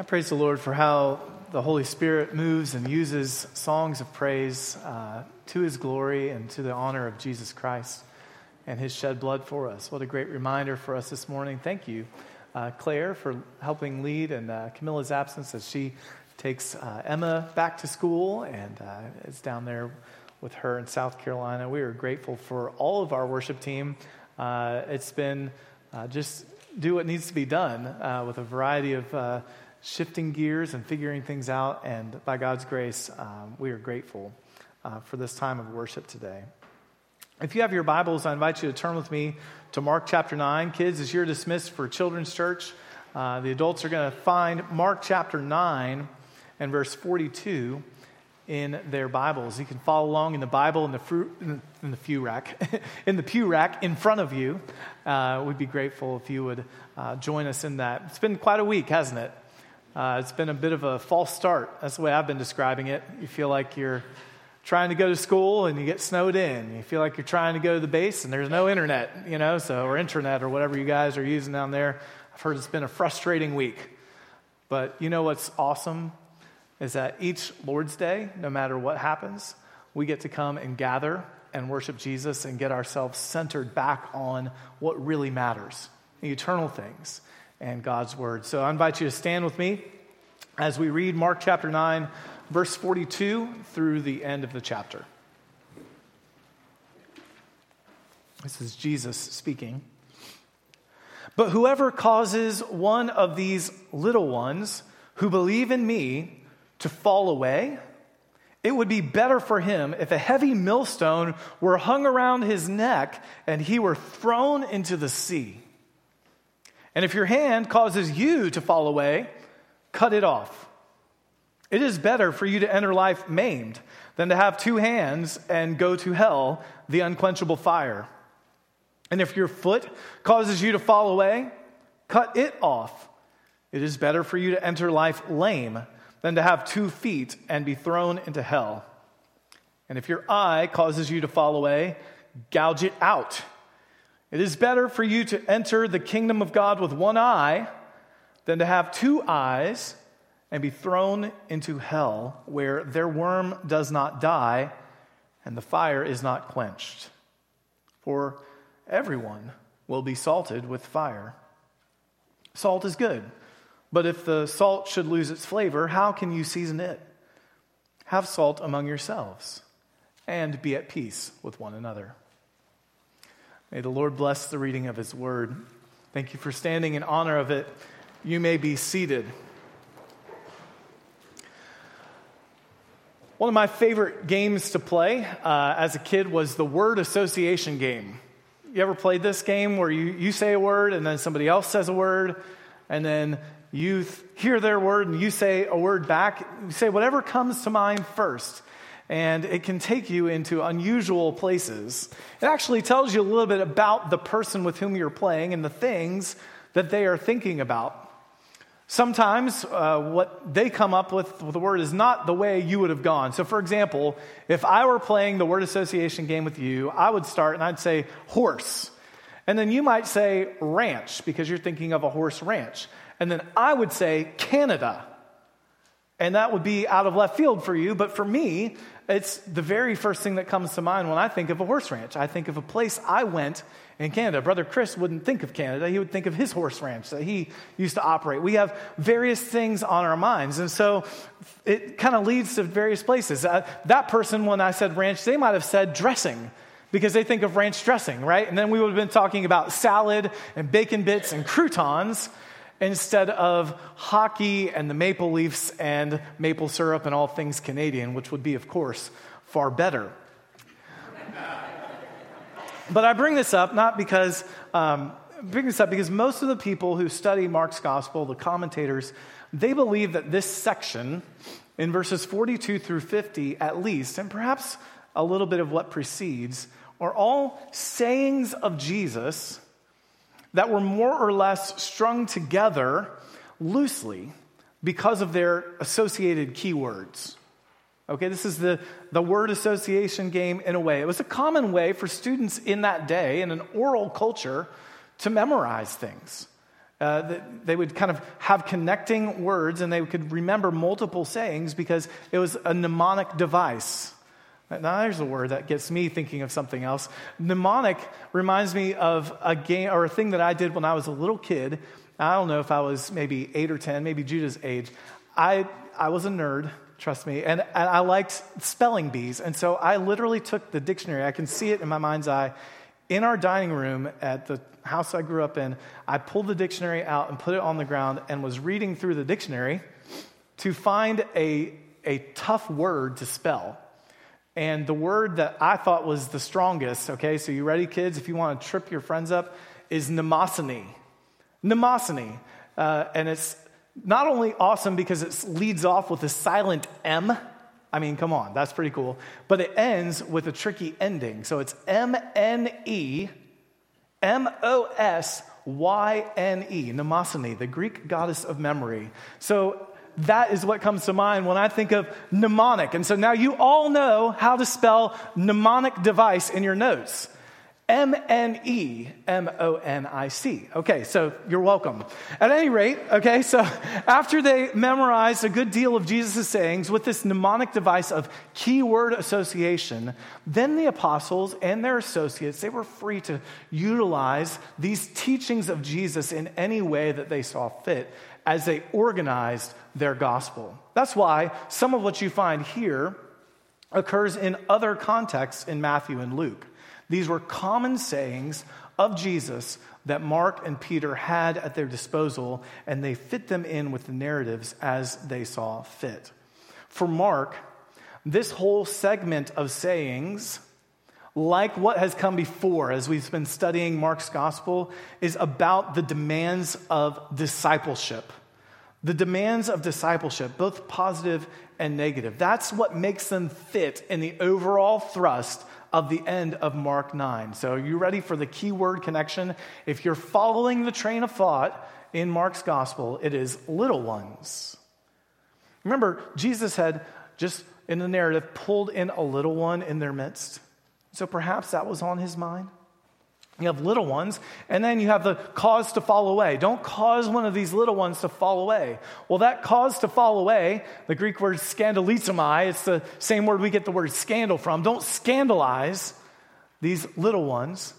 I praise the Lord for how the Holy Spirit moves and uses songs of praise uh, to his glory and to the honor of Jesus Christ and his shed blood for us. What a great reminder for us this morning. Thank you, uh, Claire, for helping lead and uh, Camilla's absence as she takes uh, Emma back to school and uh, is down there with her in South Carolina. We are grateful for all of our worship team. Uh, it's been just do what needs to be done with a variety of shifting gears and figuring things out. And by God's grace, um, we are grateful uh, for this time of worship today. If you have your Bibles, I invite you to turn with me to Mark chapter 9. Kids, as you're dismissed for Children's Church, uh, the adults are going to find Mark chapter 9 and verse 42 in their Bibles. You can follow along in the Bible in the, in the pew rack, in the pew rack in front of you. Uh, we'd be grateful if you would uh, join us in that. It's been quite a week, hasn't it? Uh, it's been a bit of a false start. That's the way I've been describing it. You feel like you're trying to go to school and you get snowed in. You feel like you're trying to go to the base and there's no internet, you know, so or internet or whatever you guys are using down there. I've heard it's been a frustrating week. But you know what's awesome is that each Lord's Day, no matter what happens, we get to come and gather and worship Jesus and get ourselves centered back on what really matters, the eternal things and God's word. So I invite you to stand with me as we read Mark chapter 9, verse 42 through the end of the chapter. This is Jesus speaking. But whoever causes one of these little ones who believe in me to fall away, it would be better for him if a heavy millstone were hung around his neck and he were thrown into the sea. And if your hand causes you to fall away, cut it off. It is better for you to enter life maimed than to have two hands and go to hell, the unquenchable fire. And if your foot causes you to fall away, cut it off. It is better for you to enter life lame than to have two feet and be thrown into hell. And if your eye causes you to fall away, gouge it out. It is better for you to enter the kingdom of God with one eye than to have two eyes and be thrown into hell, where their worm does not die and the fire is not quenched. For everyone will be salted with fire. Salt is good, but if the salt should lose its flavor, how can you season it? Have salt among yourselves and be at peace with one another. May the Lord bless the reading of his word. Thank you for standing in honor of it. You may be seated. One of my favorite games to play uh, as a kid was the word association game. You ever played this game where you, you say a word and then somebody else says a word, and then you th- hear their word and you say a word back? You say whatever comes to mind first and it can take you into unusual places. It actually tells you a little bit about the person with whom you're playing and the things that they are thinking about. Sometimes uh, what they come up with with the word is not the way you would have gone. So, for example, if I were playing the word association game with you, I would start and I'd say horse. And then you might say ranch because you're thinking of a horse ranch. And then I would say Canada. And that would be out of left field for you. But for me, it's the very first thing that comes to mind when I think of a horse ranch. I think of a place I went in Canada. Brother Chris wouldn't think of Canada, he would think of his horse ranch that he used to operate. We have various things on our minds. And so it kind of leads to various places. Uh, that person, when I said ranch, they might have said dressing because they think of ranch dressing, right? And then we would have been talking about salad and bacon bits and croutons instead of hockey and the Maple Leafs and maple syrup and all things Canadian, which would be, of course, far better. but I bring this up not because, um, bring this up because most of the people who study Mark's gospel, the commentators, they believe that this section in verses 42 through 50 at least, and perhaps a little bit of what precedes, are all sayings of Jesus that were more or less strung together loosely because of their associated keywords. Okay, this is the, the word association game in a way. It was a common way for students in that day in an oral culture to memorize things. Uh, they would kind of have connecting words and they could remember multiple sayings because it was a mnemonic device. Now, there's a word that gets me thinking of something else. Mnemonic reminds me of a game or a thing that I did when I was a little kid. I don't know if I was maybe eight or 10, maybe Judah's age. I, I was a nerd, trust me, and, and I liked spelling bees. And so I literally took the dictionary, I can see it in my mind's eye, in our dining room at the house I grew up in. I pulled the dictionary out and put it on the ground and was reading through the dictionary to find a, a tough word to spell. And the word that I thought was the strongest, okay, so you ready, kids? If you want to trip your friends up, is mnemosyne. Mnemosyne. Uh, and it's not only awesome because it leads off with a silent M. I mean, come on, that's pretty cool. But it ends with a tricky ending. So it's M N E M O S Y N E, Mnemosyne, the Greek goddess of memory. So that is what comes to mind when I think of mnemonic. And so now you all know how to spell mnemonic device in your notes. M N E M O N I C. Okay, so you're welcome. At any rate, okay, so after they memorized a good deal of Jesus' sayings with this mnemonic device of keyword association, then the apostles and their associates, they were free to utilize these teachings of Jesus in any way that they saw fit as they organized their gospel. That's why some of what you find here occurs in other contexts in Matthew and Luke. These were common sayings of Jesus that Mark and Peter had at their disposal, and they fit them in with the narratives as they saw fit. For Mark, this whole segment of sayings, like what has come before as we've been studying Mark's gospel, is about the demands of discipleship. The demands of discipleship, both positive and negative. That's what makes them fit in the overall thrust of the end of Mark 9. So, are you ready for the keyword connection? If you're following the train of thought in Mark's gospel, it is little ones. Remember, Jesus had just in the narrative pulled in a little one in their midst. So perhaps that was on his mind. You have little ones, and then you have the cause to fall away. Don't cause one of these little ones to fall away. Well, that cause to fall away, the Greek word scandalizomai, it's the same word we get the word scandal from. Don't scandalize these little ones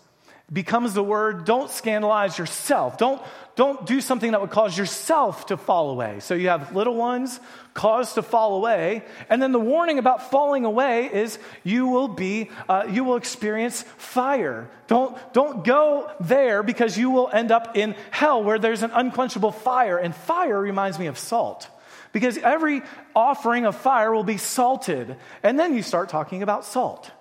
becomes the word don't scandalize yourself. Don't, don't do something that would cause yourself to fall away. So you have little ones caused to fall away. And then the warning about falling away is you will be, uh, you will experience fire. Don't, don't go there because you will end up in hell where there's an unquenchable fire. And fire reminds me of salt. Because every offering of fire will be salted. And then you start talking about salt.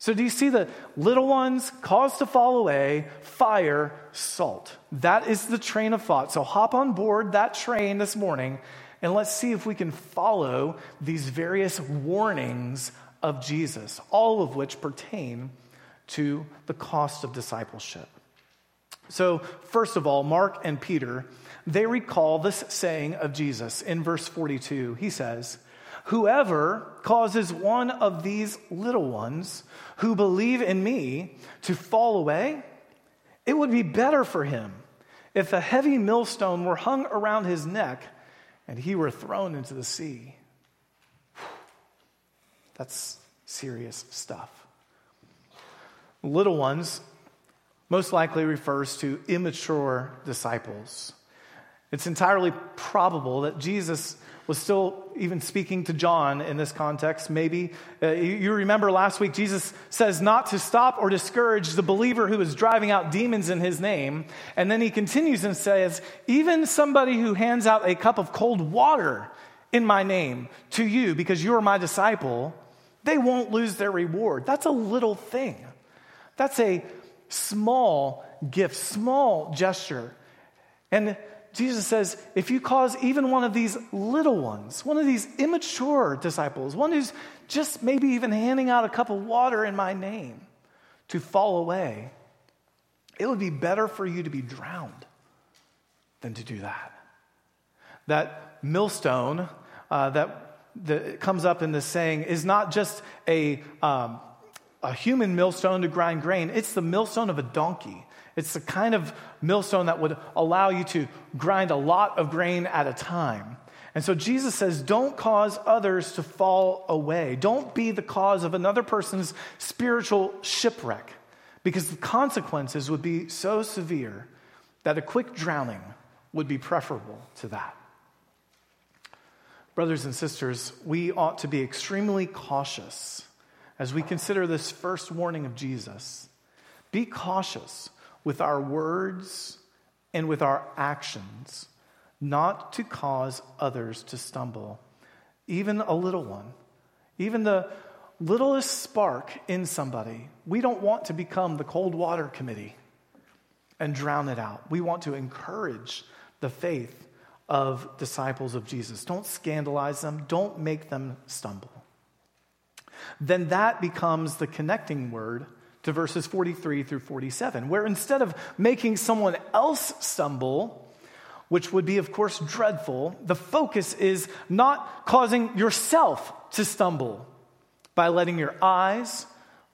So, do you see the little ones caused to fall away, fire, salt? That is the train of thought. So, hop on board that train this morning and let's see if we can follow these various warnings of Jesus, all of which pertain to the cost of discipleship. So, first of all, Mark and Peter, they recall this saying of Jesus in verse 42. He says, Whoever causes one of these little ones who believe in me to fall away, it would be better for him if a heavy millstone were hung around his neck and he were thrown into the sea. That's serious stuff. Little ones most likely refers to immature disciples. It's entirely probable that Jesus was still even speaking to John in this context, maybe. Uh, you remember last week, Jesus says not to stop or discourage the believer who is driving out demons in his name. And then he continues and says, even somebody who hands out a cup of cold water in my name to you because you are my disciple, they won't lose their reward. That's a little thing. That's a small gift, small gesture. And Jesus says, if you cause even one of these little ones, one of these immature disciples, one who's just maybe even handing out a cup of water in my name to fall away, it would be better for you to be drowned than to do that. That millstone uh, that, that comes up in this saying is not just a, um, a human millstone to grind grain, it's the millstone of a donkey. It's the kind of millstone that would allow you to grind a lot of grain at a time. And so Jesus says, don't cause others to fall away. Don't be the cause of another person's spiritual shipwreck, because the consequences would be so severe that a quick drowning would be preferable to that. Brothers and sisters, we ought to be extremely cautious as we consider this first warning of Jesus. Be cautious with our words and with our actions, not to cause others to stumble, even a little one, even the littlest spark in somebody. We don't want to become the cold water committee and drown it out. We want to encourage the faith of disciples of Jesus. Don't scandalize them, don't make them stumble. Then that becomes the connecting word to verses 43 through 47, where instead of making someone else stumble, which would be, of course, dreadful, the focus is not causing yourself to stumble by letting your eyes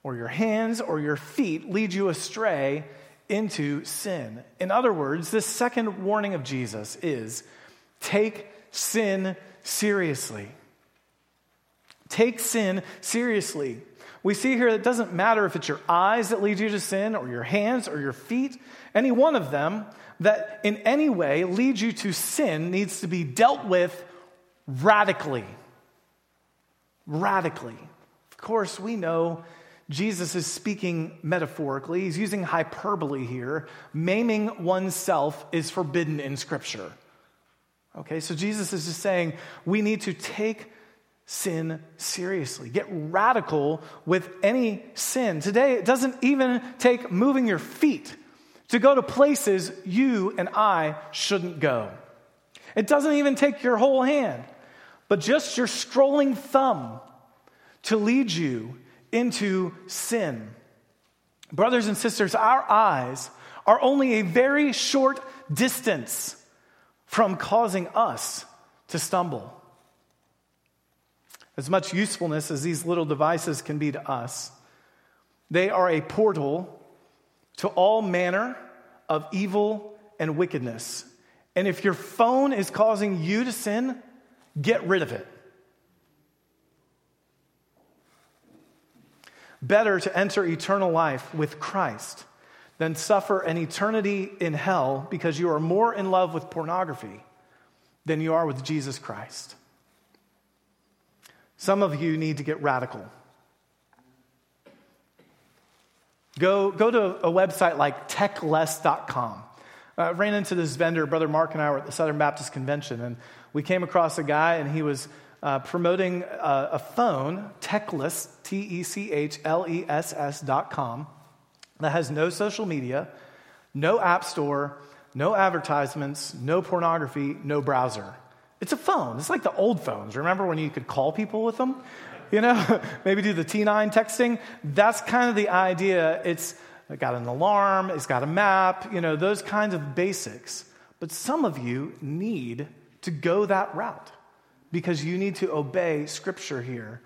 or your hands or your feet lead you astray into sin. In other words, this second warning of Jesus is take sin seriously. Take sin seriously. We see here that it doesn't matter if it's your eyes that lead you to sin, or your hands, or your feet, any one of them that in any way leads you to sin needs to be dealt with radically. Radically. Of course, we know Jesus is speaking metaphorically. He's using hyperbole here. Maiming oneself is forbidden in Scripture. Okay, so Jesus is just saying we need to take sin seriously. Get radical with any sin. Today, it doesn't even take moving your feet to go to places you and I shouldn't go. It doesn't even take your whole hand, but just your scrolling thumb to lead you into sin. Brothers and sisters, our eyes are only a very short distance from causing us to stumble. As much usefulness as these little devices can be to us, they are a portal to all manner of evil and wickedness. And if your phone is causing you to sin, get rid of it. Better to enter eternal life with Christ than suffer an eternity in hell because you are more in love with pornography than you are with Jesus Christ. Some of you need to get radical. Go, go to a website like techless.com. I ran into this vendor, Brother Mark and I were at the Southern Baptist Convention, and we came across a guy, and he was uh, promoting a, a phone, Techless, T E C H L E S S dot com, that has no social media, no app store, no advertisements, no pornography, no browser. It's a phone. It's like the old phones. Remember when you could call people with them? You know, maybe do the T9 texting? That's kind of the idea. It's got an alarm, it's got a map, you know, those kinds of basics. But some of you need to go that route because you need to obey Scripture here.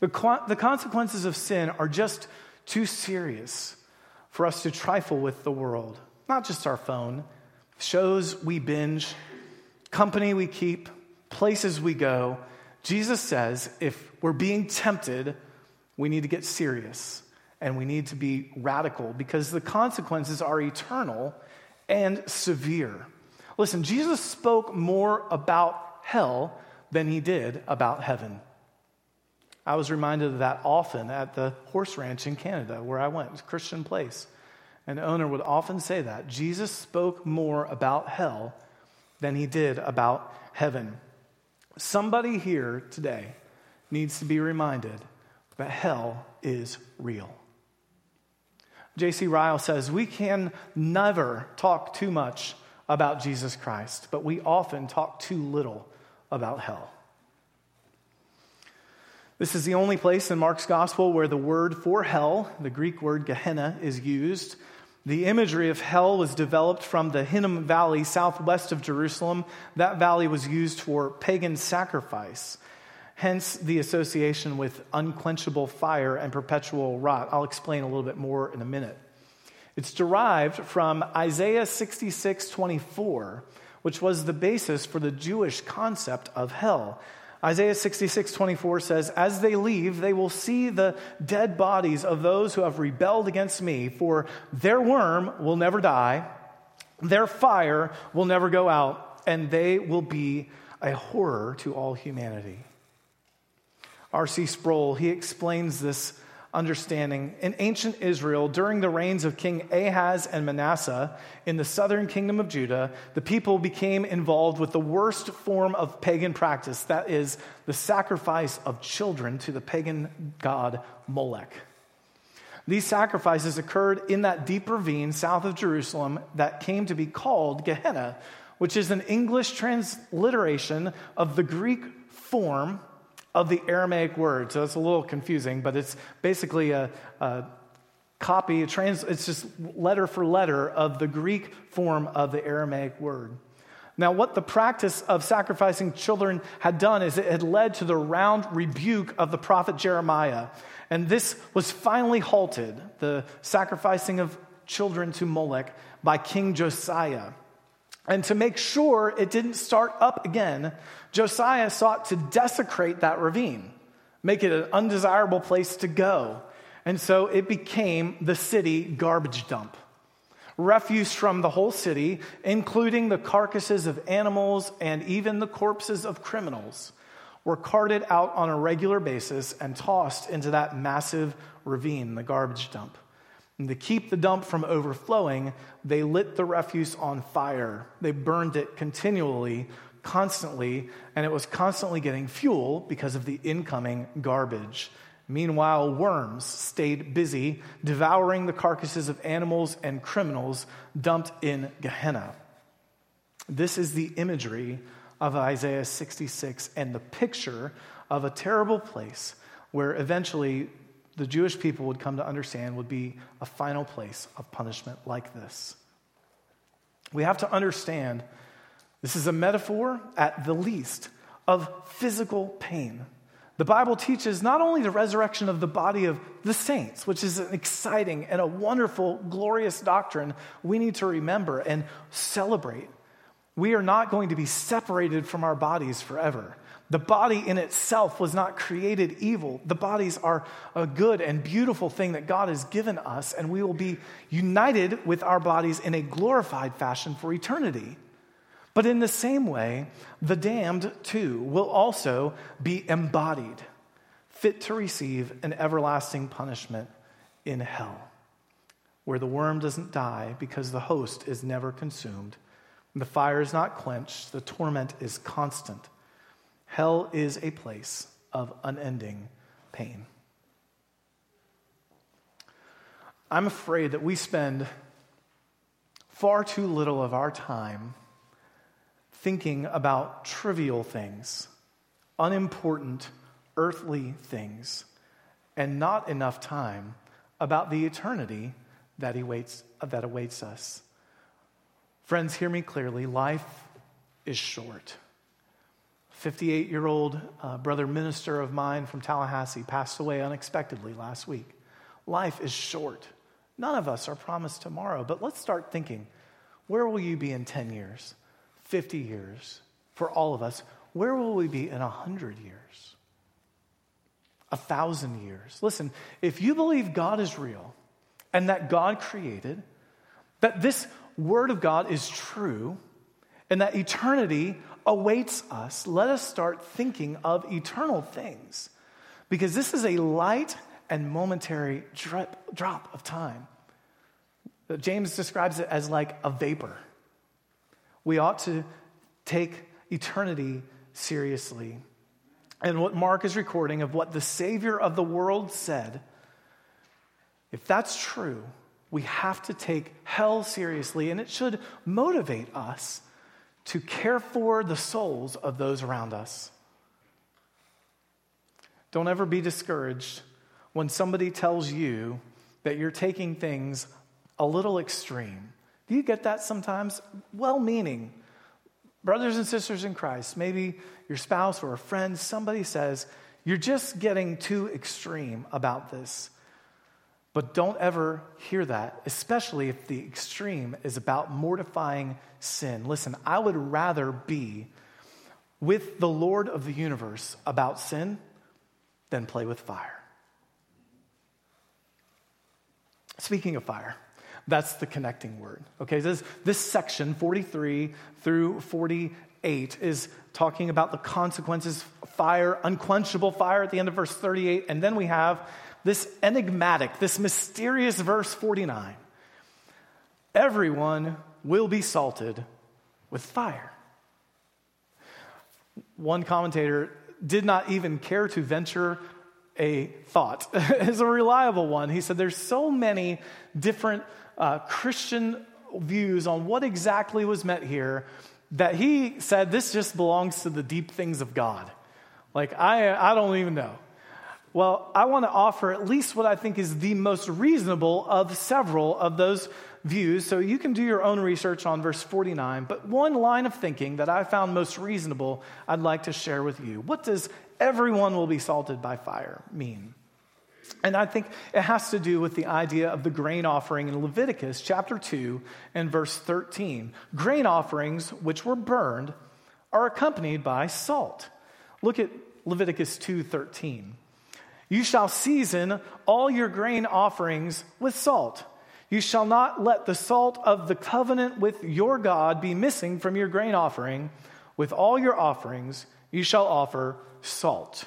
The, the consequences of sin are just too serious for us to trifle with the world, not just our phone, shows we binge, company we keep, places we go. Jesus says if we're being tempted, we need to get serious and we need to be radical because the consequences are eternal and severe. Listen, Jesus spoke more about hell than he did about heaven. I was reminded of that often at the horse ranch in Canada where I went. It was Christian place. An owner would often say that. Jesus spoke more about hell than he did about heaven. Somebody here today needs to be reminded that hell is real. J.C. Ryle says, We can never talk too much about Jesus Christ, but we often talk too little about hell. This is the only place in Mark's gospel where the word for hell, the Greek word Gehenna, is used. The imagery of hell was developed from the Hinnom Valley southwest of Jerusalem. That valley was used for pagan sacrifice, hence the association with unquenchable fire and perpetual rot. I'll explain a little bit more in a minute. It's derived from Isaiah 66 24, which was the basis for the Jewish concept of hell. Isaiah 66 24 says, As they leave, they will see the dead bodies of those who have rebelled against me, for their worm will never die, their fire will never go out, and they will be a horror to all humanity. R.C. Sproul, he explains this understanding. In ancient Israel, during the reigns of King Ahaz and Manasseh in the southern kingdom of Judah, the people became involved with the worst form of pagan practice that is, the sacrifice of children to the pagan god Molech. These sacrifices occurred in that deep ravine south of Jerusalem that came to be called Gehenna, which is an English transliteration of the Greek form of the Aramaic word. So it's a little confusing, but it's basically a, a copy, a trans, it's just letter for letter of the Greek form of the Aramaic word. Now, what the practice of sacrificing children had done is it had led to the round rebuke of the prophet Jeremiah. And this was finally halted, the sacrificing of children to Molech, by King Josiah. And to make sure it didn't start up again, Josiah sought to desecrate that ravine, make it an undesirable place to go. And so it became the city garbage dump. Refuse from the whole city, including the carcasses of animals and even the corpses of criminals, were carted out on a regular basis and tossed into that massive ravine, the garbage dump. And to keep the dump from overflowing, they lit the refuse on fire. They burned it continually, constantly, and it was constantly getting fuel because of the incoming garbage. Meanwhile, worms stayed busy devouring the carcasses of animals and criminals dumped in Gehenna. This is the imagery of Isaiah 66 and the picture of a terrible place where eventually the Jewish people would come to understand would be a final place of punishment like this. We have to understand this is a metaphor, at the least, of physical pain. The Bible teaches not only the resurrection of the body of the saints, which is an exciting and a wonderful, glorious doctrine we need to remember and celebrate. We are not going to be separated from our bodies forever. The body in itself was not created evil. The bodies are a good and beautiful thing that God has given us, and we will be united with our bodies in a glorified fashion for eternity. But in the same way, the damned too will also be embodied, fit to receive an everlasting punishment in hell, where the worm doesn't die because the host is never consumed, the fire is not quenched, the torment is constant Hell is a place of unending pain. I'm afraid that we spend far too little of our time thinking about trivial things, unimportant earthly things, and not enough time about the eternity that awaits, that awaits us. Friends, hear me clearly. Life is short. 58 year old uh, brother minister of mine from Tallahassee passed away unexpectedly last week. Life is short. None of us are promised tomorrow, but let's start thinking where will you be in 10 years, 50 years? For all of us, where will we be in 100 years? A thousand years. Listen, if you believe God is real and that God created, that this word of God is true, and that eternity awaits us, let us start thinking of eternal things. Because this is a light and momentary drip, drop of time. James describes it as like a vapor. We ought to take eternity seriously. And what Mark is recording of what the Savior of the world said, if that's true, we have to take hell seriously, and it should motivate us to care for the souls of those around us. Don't ever be discouraged when somebody tells you that you're taking things a little extreme. Do you get that sometimes? Well meaning. Brothers and sisters in Christ, maybe your spouse or a friend, somebody says, You're just getting too extreme about this. But don't ever hear that, especially if the extreme is about mortifying sin. Listen, I would rather be with the Lord of the universe about sin than play with fire. Speaking of fire, that's the connecting word. Okay, this, this section, 43 through 48, is talking about the consequences fire, unquenchable fire at the end of verse 38. And then we have this enigmatic, this mysterious verse 49 everyone will be salted with fire. One commentator did not even care to venture a thought as a reliable one. He said there's so many different uh, Christian views on what exactly was meant here that he said this just belongs to the deep things of God. Like, I, I don't even know. Well, I want to offer at least what I think is the most reasonable of several of those views. So you can do your own research on verse 49. But one line of thinking that I found most reasonable, I'd like to share with you. What does everyone will be salted by fire mean? And I think it has to do with the idea of the grain offering in Leviticus chapter 2 and verse 13. Grain offerings, which were burned, are accompanied by salt. Look at Leviticus 2:13. You shall season all your grain offerings with salt. You shall not let the salt of the covenant with your God be missing from your grain offering. With all your offerings, you shall offer salt.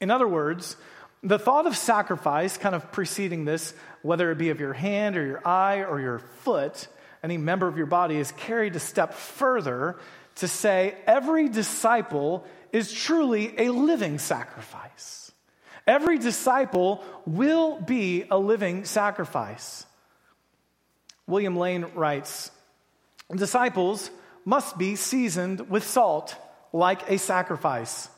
In other words, the thought of sacrifice, kind of preceding this, whether it be of your hand or your eye or your foot, any member of your body, is carried a step further to say every disciple is truly a living sacrifice. Every disciple will be a living sacrifice. William Lane writes Disciples must be seasoned with salt like a sacrifice.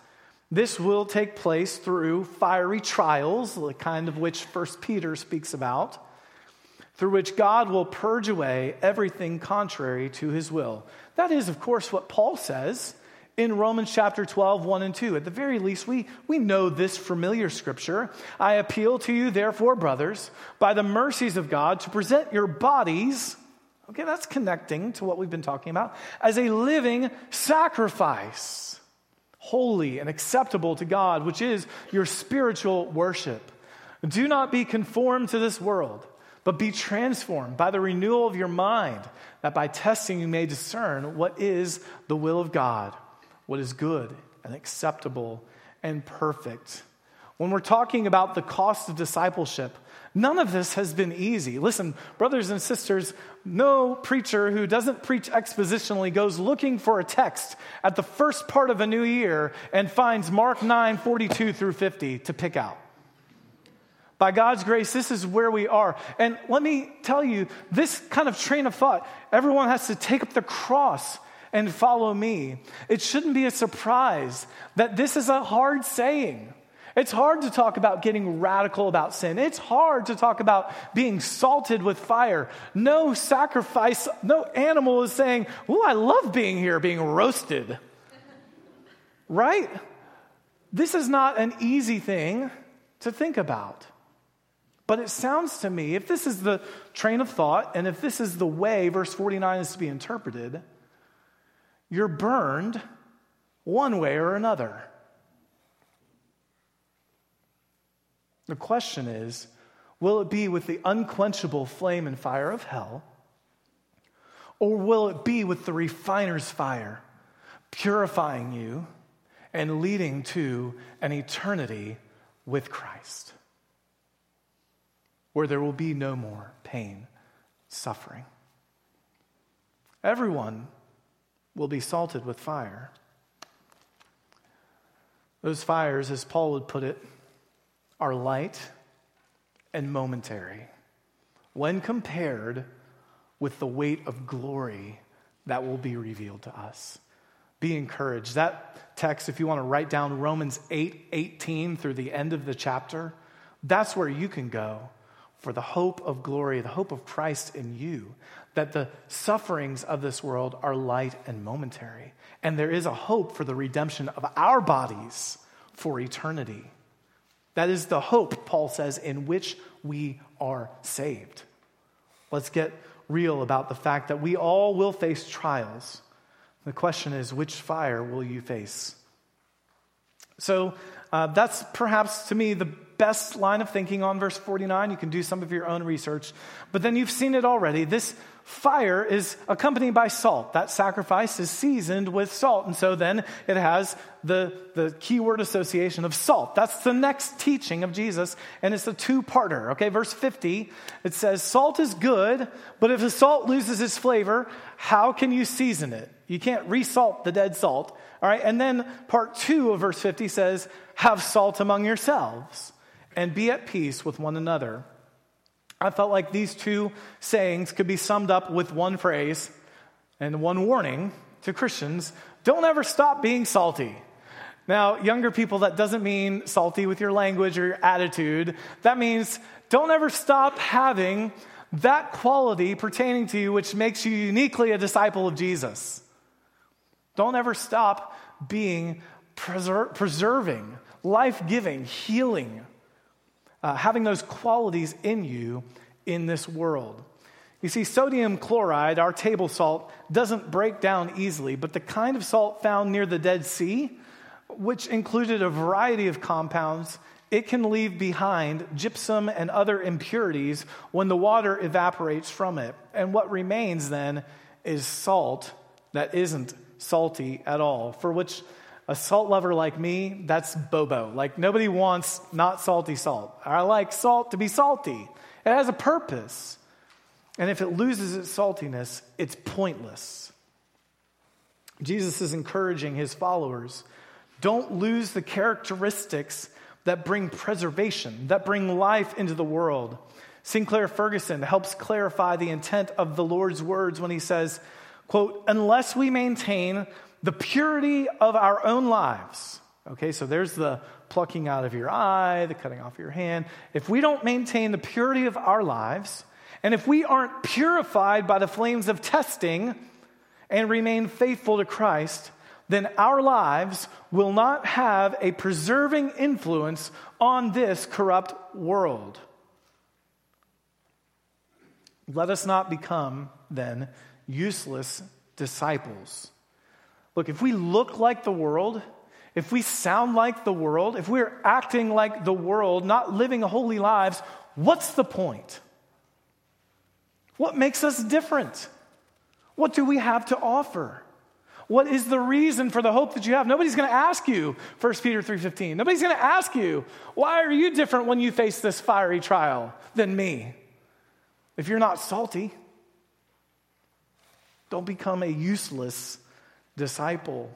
This will take place through fiery trials, the kind of which First Peter speaks about, through which God will purge away everything contrary to his will. That is, of course, what Paul says in Romans chapter 12, 1 and 2. At the very least, we, we know this familiar scripture. I appeal to you, therefore, brothers, by the mercies of God, to present your bodies, okay, that's connecting to what we've been talking about, as a living sacrifice, holy and acceptable to God, which is your spiritual worship. Do not be conformed to this world, but be transformed by the renewal of your mind, that by testing you may discern what is the will of God what is good and acceptable and perfect. When we're talking about the cost of discipleship, none of this has been easy. Listen, brothers and sisters, no preacher who doesn't preach expositionally goes looking for a text at the first part of a new year and finds Mark 9 42 through 50 to pick out. By God's grace, this is where we are. And let me tell you, this kind of train of thought, everyone has to take up the cross and follow me. It shouldn't be a surprise that this is a hard saying. It's hard to talk about getting radical about sin. It's hard to talk about being salted with fire. No sacrifice, no animal is saying, Oh, I love being here, being roasted. right? This is not an easy thing to think about. But it sounds to me, if this is the train of thought, and if this is the way verse 49 is to be interpreted, you're burned one way or another. The question is will it be with the unquenchable flame and fire of hell, or will it be with the refiner's fire, purifying you and leading to an eternity with Christ, where there will be no more pain, suffering? Everyone will be salted with fire. Those fires, as Paul would put it, are light and momentary when compared with the weight of glory that will be revealed to us. Be encouraged. That text, if you want to write down Romans 8 18 through the end of the chapter, that's where you can go for the hope of glory, the hope of Christ in you, that the sufferings of this world are light and momentary. And there is a hope for the redemption of our bodies for eternity. That is the hope, Paul says, in which we are saved. Let's get real about the fact that we all will face trials. The question is, which fire will you face? So uh, that's perhaps to me the best line of thinking on verse 49. You can do some of your own research. But then you've seen it already. This fire is accompanied by salt. That sacrifice is seasoned with salt. And so then it has the, the keyword association of salt. That's the next teaching of Jesus. And it's a two parter. Okay, verse 50, it says, Salt is good, but if the salt loses its flavor, how can you season it? You can't resalt the dead salt. All right, and then part two of verse 50 says, Have salt among yourselves and be at peace with one another. I felt like these two sayings could be summed up with one phrase and one warning to Christians don't ever stop being salty. Now, younger people, that doesn't mean salty with your language or your attitude. That means don't ever stop having that quality pertaining to you which makes you uniquely a disciple of Jesus. Don't ever stop being preser- preserving, life giving, healing, uh, having those qualities in you in this world. You see, sodium chloride, our table salt, doesn't break down easily, but the kind of salt found near the Dead Sea, which included a variety of compounds, it can leave behind gypsum and other impurities when the water evaporates from it. And what remains then is salt that isn't salty at all, for which a salt lover like me, that's bobo. Like nobody wants not salty salt. I like salt to be salty. It has a purpose. And if it loses its saltiness, it's pointless. Jesus is encouraging his followers don't lose the characteristics that bring preservation, that bring life into the world. Sinclair Ferguson helps clarify the intent of the Lord's words when he says, quote, unless we maintain the purity of our own lives. Okay, so there's the plucking out of your eye, the cutting off of your hand. If we don't maintain the purity of our lives, and if we aren't purified by the flames of testing and remain faithful to Christ, then our lives will not have a preserving influence on this corrupt world. Let us not become, then, useless disciples. Look, if we look like the world, if we sound like the world, if we're acting like the world, not living holy lives, what's the point? What makes us different? What do we have to offer? What is the reason for the hope that you have? Nobody's going to ask you, 1 Peter 3:15. Nobody's going to ask you, "Why are you different when you face this fiery trial than me?" If you're not salty, don't become a useless disciple.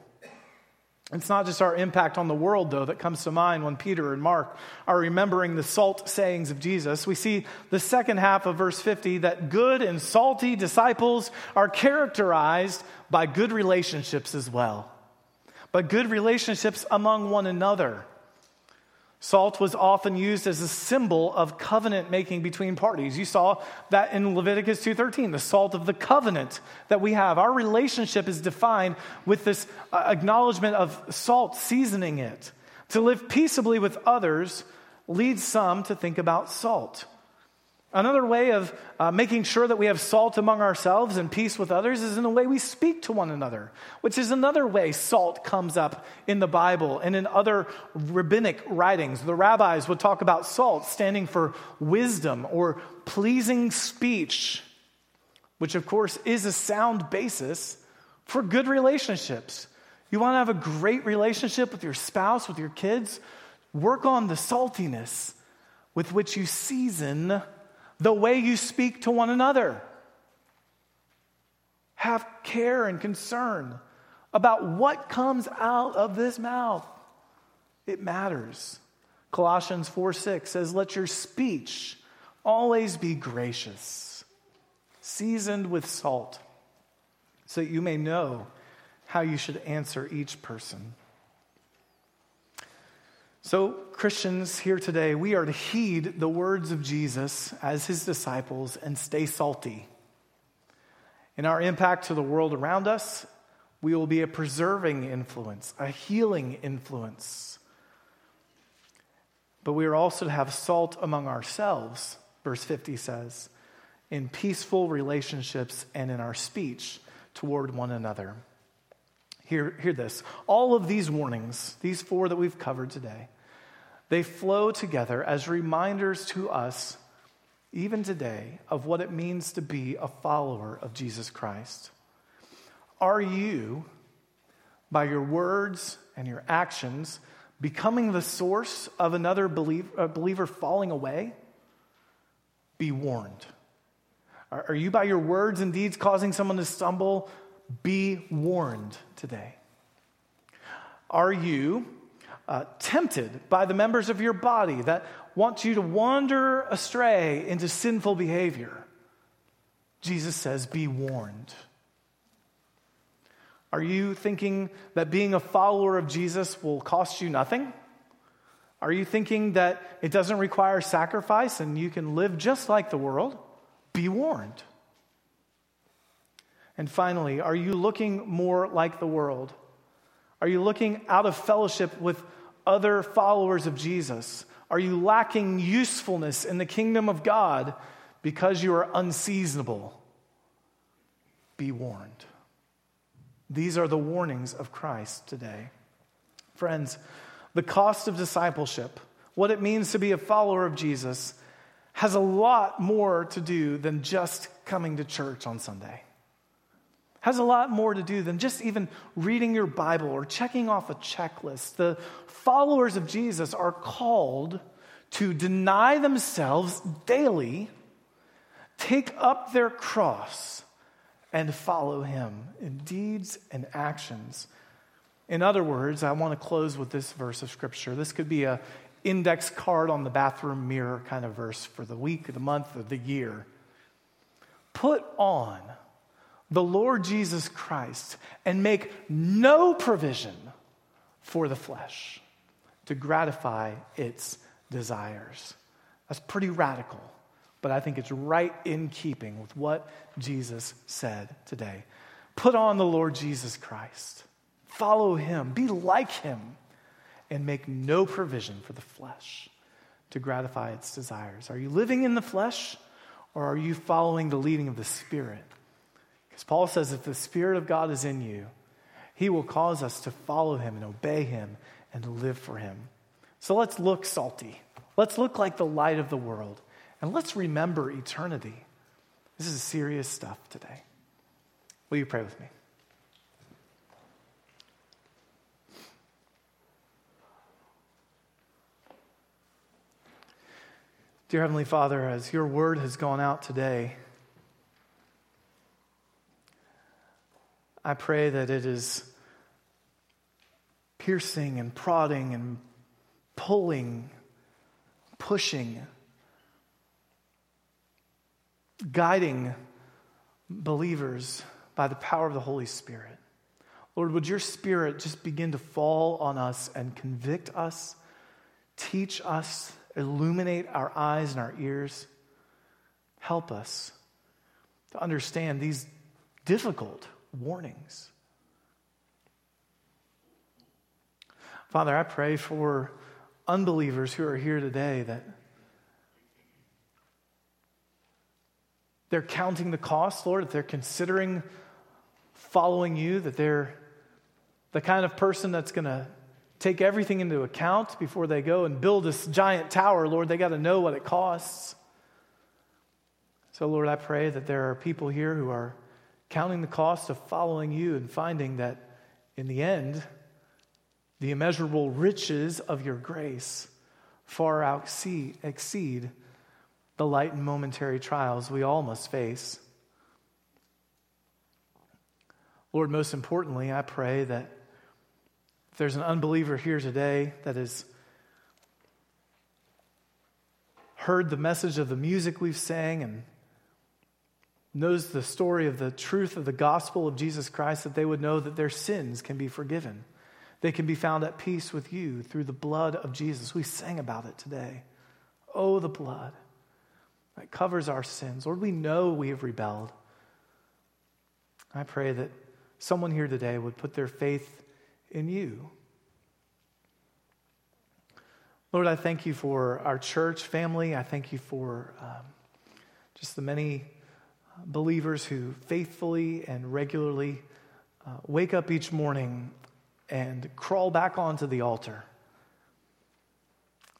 It's not just our impact on the world, though, that comes to mind when Peter and Mark are remembering the salt sayings of Jesus. We see the second half of verse 50 that good and salty disciples are characterized by good relationships as well, but good relationships among one another. Salt was often used as a symbol of covenant making between parties. You saw that in Leviticus 2:13, the salt of the covenant that we have. Our relationship is defined with this uh, acknowledgement of salt seasoning it. To live peaceably with others leads some to think about salt. Another way of uh, making sure that we have salt among ourselves and peace with others is in the way we speak to one another, which is another way salt comes up in the Bible and in other rabbinic writings. The rabbis would talk about salt standing for wisdom or pleasing speech, which of course is a sound basis for good relationships. You want to have a great relationship with your spouse, with your kids? Work on the saltiness with which you season the way you speak to one another. Have care and concern about what comes out of this mouth. It matters. Colossians 4 6 says, Let your speech always be gracious, seasoned with salt, so that you may know how you should answer each person. So, Christians here today, we are to heed the words of Jesus as his disciples and stay salty. In our impact to the world around us, we will be a preserving influence, a healing influence. but we are also to have salt among ourselves, verse 50 says, in peaceful relationships and in our speech toward one another. Hear, hear this. All of these warnings, these four that we've covered today, they flow together as reminders to us, even today, of what it means to be a follower of Jesus Christ. Are you, by your words and your actions, becoming the source of another believer, believer falling away? Be warned. Are you, by your words and deeds, causing someone to stumble? Be warned today. Are you uh, tempted by the members of your body that want you to wander astray into sinful behavior? Jesus says, Be warned. Are you thinking that being a follower of Jesus will cost you nothing? Are you thinking that it doesn't require sacrifice and you can live just like the world? Be warned. And finally, are you looking more like the world? Are you looking out of fellowship with other followers of Jesus? Are you lacking usefulness in the kingdom of God because you are unseasonable? Be warned. These are the warnings of Christ today. Friends, the cost of discipleship, what it means to be a follower of Jesus, has a lot more to do than just coming to church on Sunday has a lot more to do than just even reading your Bible or checking off a checklist. The followers of Jesus are called to deny themselves daily, take up their cross, and follow him in deeds and actions. In other words, I want to close with this verse of scripture. This could be a index card on the bathroom mirror kind of verse for the week, the month, or the year. Put on the Lord Jesus Christ and make no provision for the flesh to gratify its desires. That's pretty radical, but I think it's right in keeping with what Jesus said today. Put on the Lord Jesus Christ, follow him, be like him, and make no provision for the flesh to gratify its desires. Are you living in the flesh or are you following the leading of the Spirit? As Paul says, if the Spirit of God is in you, he will cause us to follow him and obey him and live for him. So let's look salty. Let's look like the light of the world. And let's remember eternity. This is serious stuff today. Will you pray with me? Dear Heavenly Father, as your word has gone out today, I pray that it is piercing and prodding and pulling, pushing, guiding believers by the power of the Holy Spirit. Lord, would your Spirit just begin to fall on us and convict us, teach us, illuminate our eyes and our ears? Help us to understand these difficult warnings. Father, I pray for unbelievers who are here today that they're counting the cost, Lord, that they're considering following you, that they're the kind of person that's going to take everything into account before they go and build this giant tower, Lord. They got to know what it costs. So, Lord, I pray that there are people here who are counting the cost of following you and finding that in the end, the immeasurable riches of your grace far exceed, exceed the light and momentary trials we all must face. Lord, most importantly, I pray that if there's an unbeliever here today that has heard the message of the music we've sang and knows the story of the truth of the gospel of Jesus Christ, that they would know that their sins can be forgiven. They can be found at peace with you through the blood of Jesus. We sang about it today. Oh, the blood that covers our sins. Lord, we know we have rebelled. I pray that someone here today would put their faith in you. Lord, I thank you for our church family. I thank you for um, just the many believers who faithfully and regularly uh, wake up each morning and crawl back onto the altar.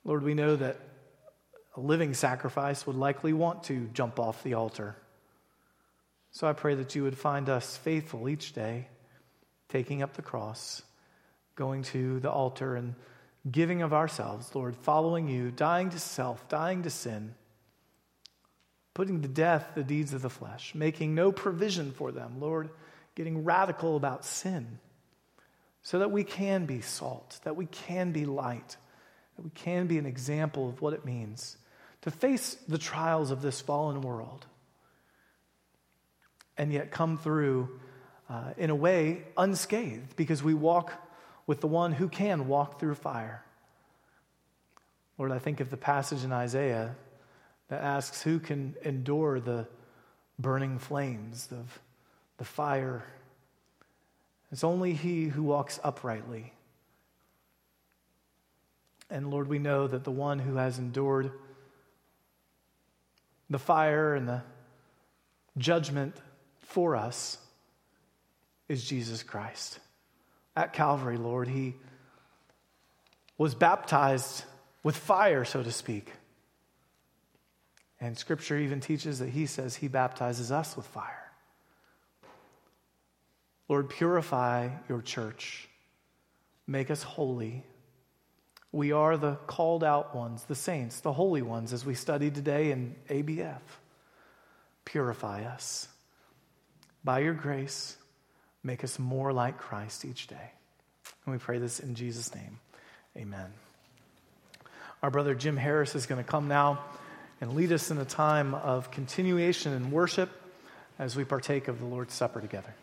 Lord, we know that a living sacrifice would likely want to jump off the altar. So I pray that you would find us faithful each day, taking up the cross, going to the altar, and giving of ourselves, Lord, following you, dying to self, dying to sin, putting to death the deeds of the flesh, making no provision for them, Lord, getting radical about sin, so that we can be salt, that we can be light, that we can be an example of what it means to face the trials of this fallen world and yet come through uh, in a way unscathed because we walk with the one who can walk through fire. Lord, I think of the passage in Isaiah that asks who can endure the burning flames of the fire. It's only he who walks uprightly. And Lord, we know that the one who has endured the fire and the judgment for us is Jesus Christ. At Calvary, Lord, He was baptized with fire, so to speak. And Scripture even teaches that He says He baptizes us with fire. Lord, purify your church, make us holy we are the called out ones, the saints, the holy ones, as we studied today in ABF. Purify us. By your grace, make us more like Christ each day. And we pray this in Jesus' name. Amen. Our brother Jim Harris is going to come now and lead us in a time of continuation and worship as we partake of the Lord's Supper together.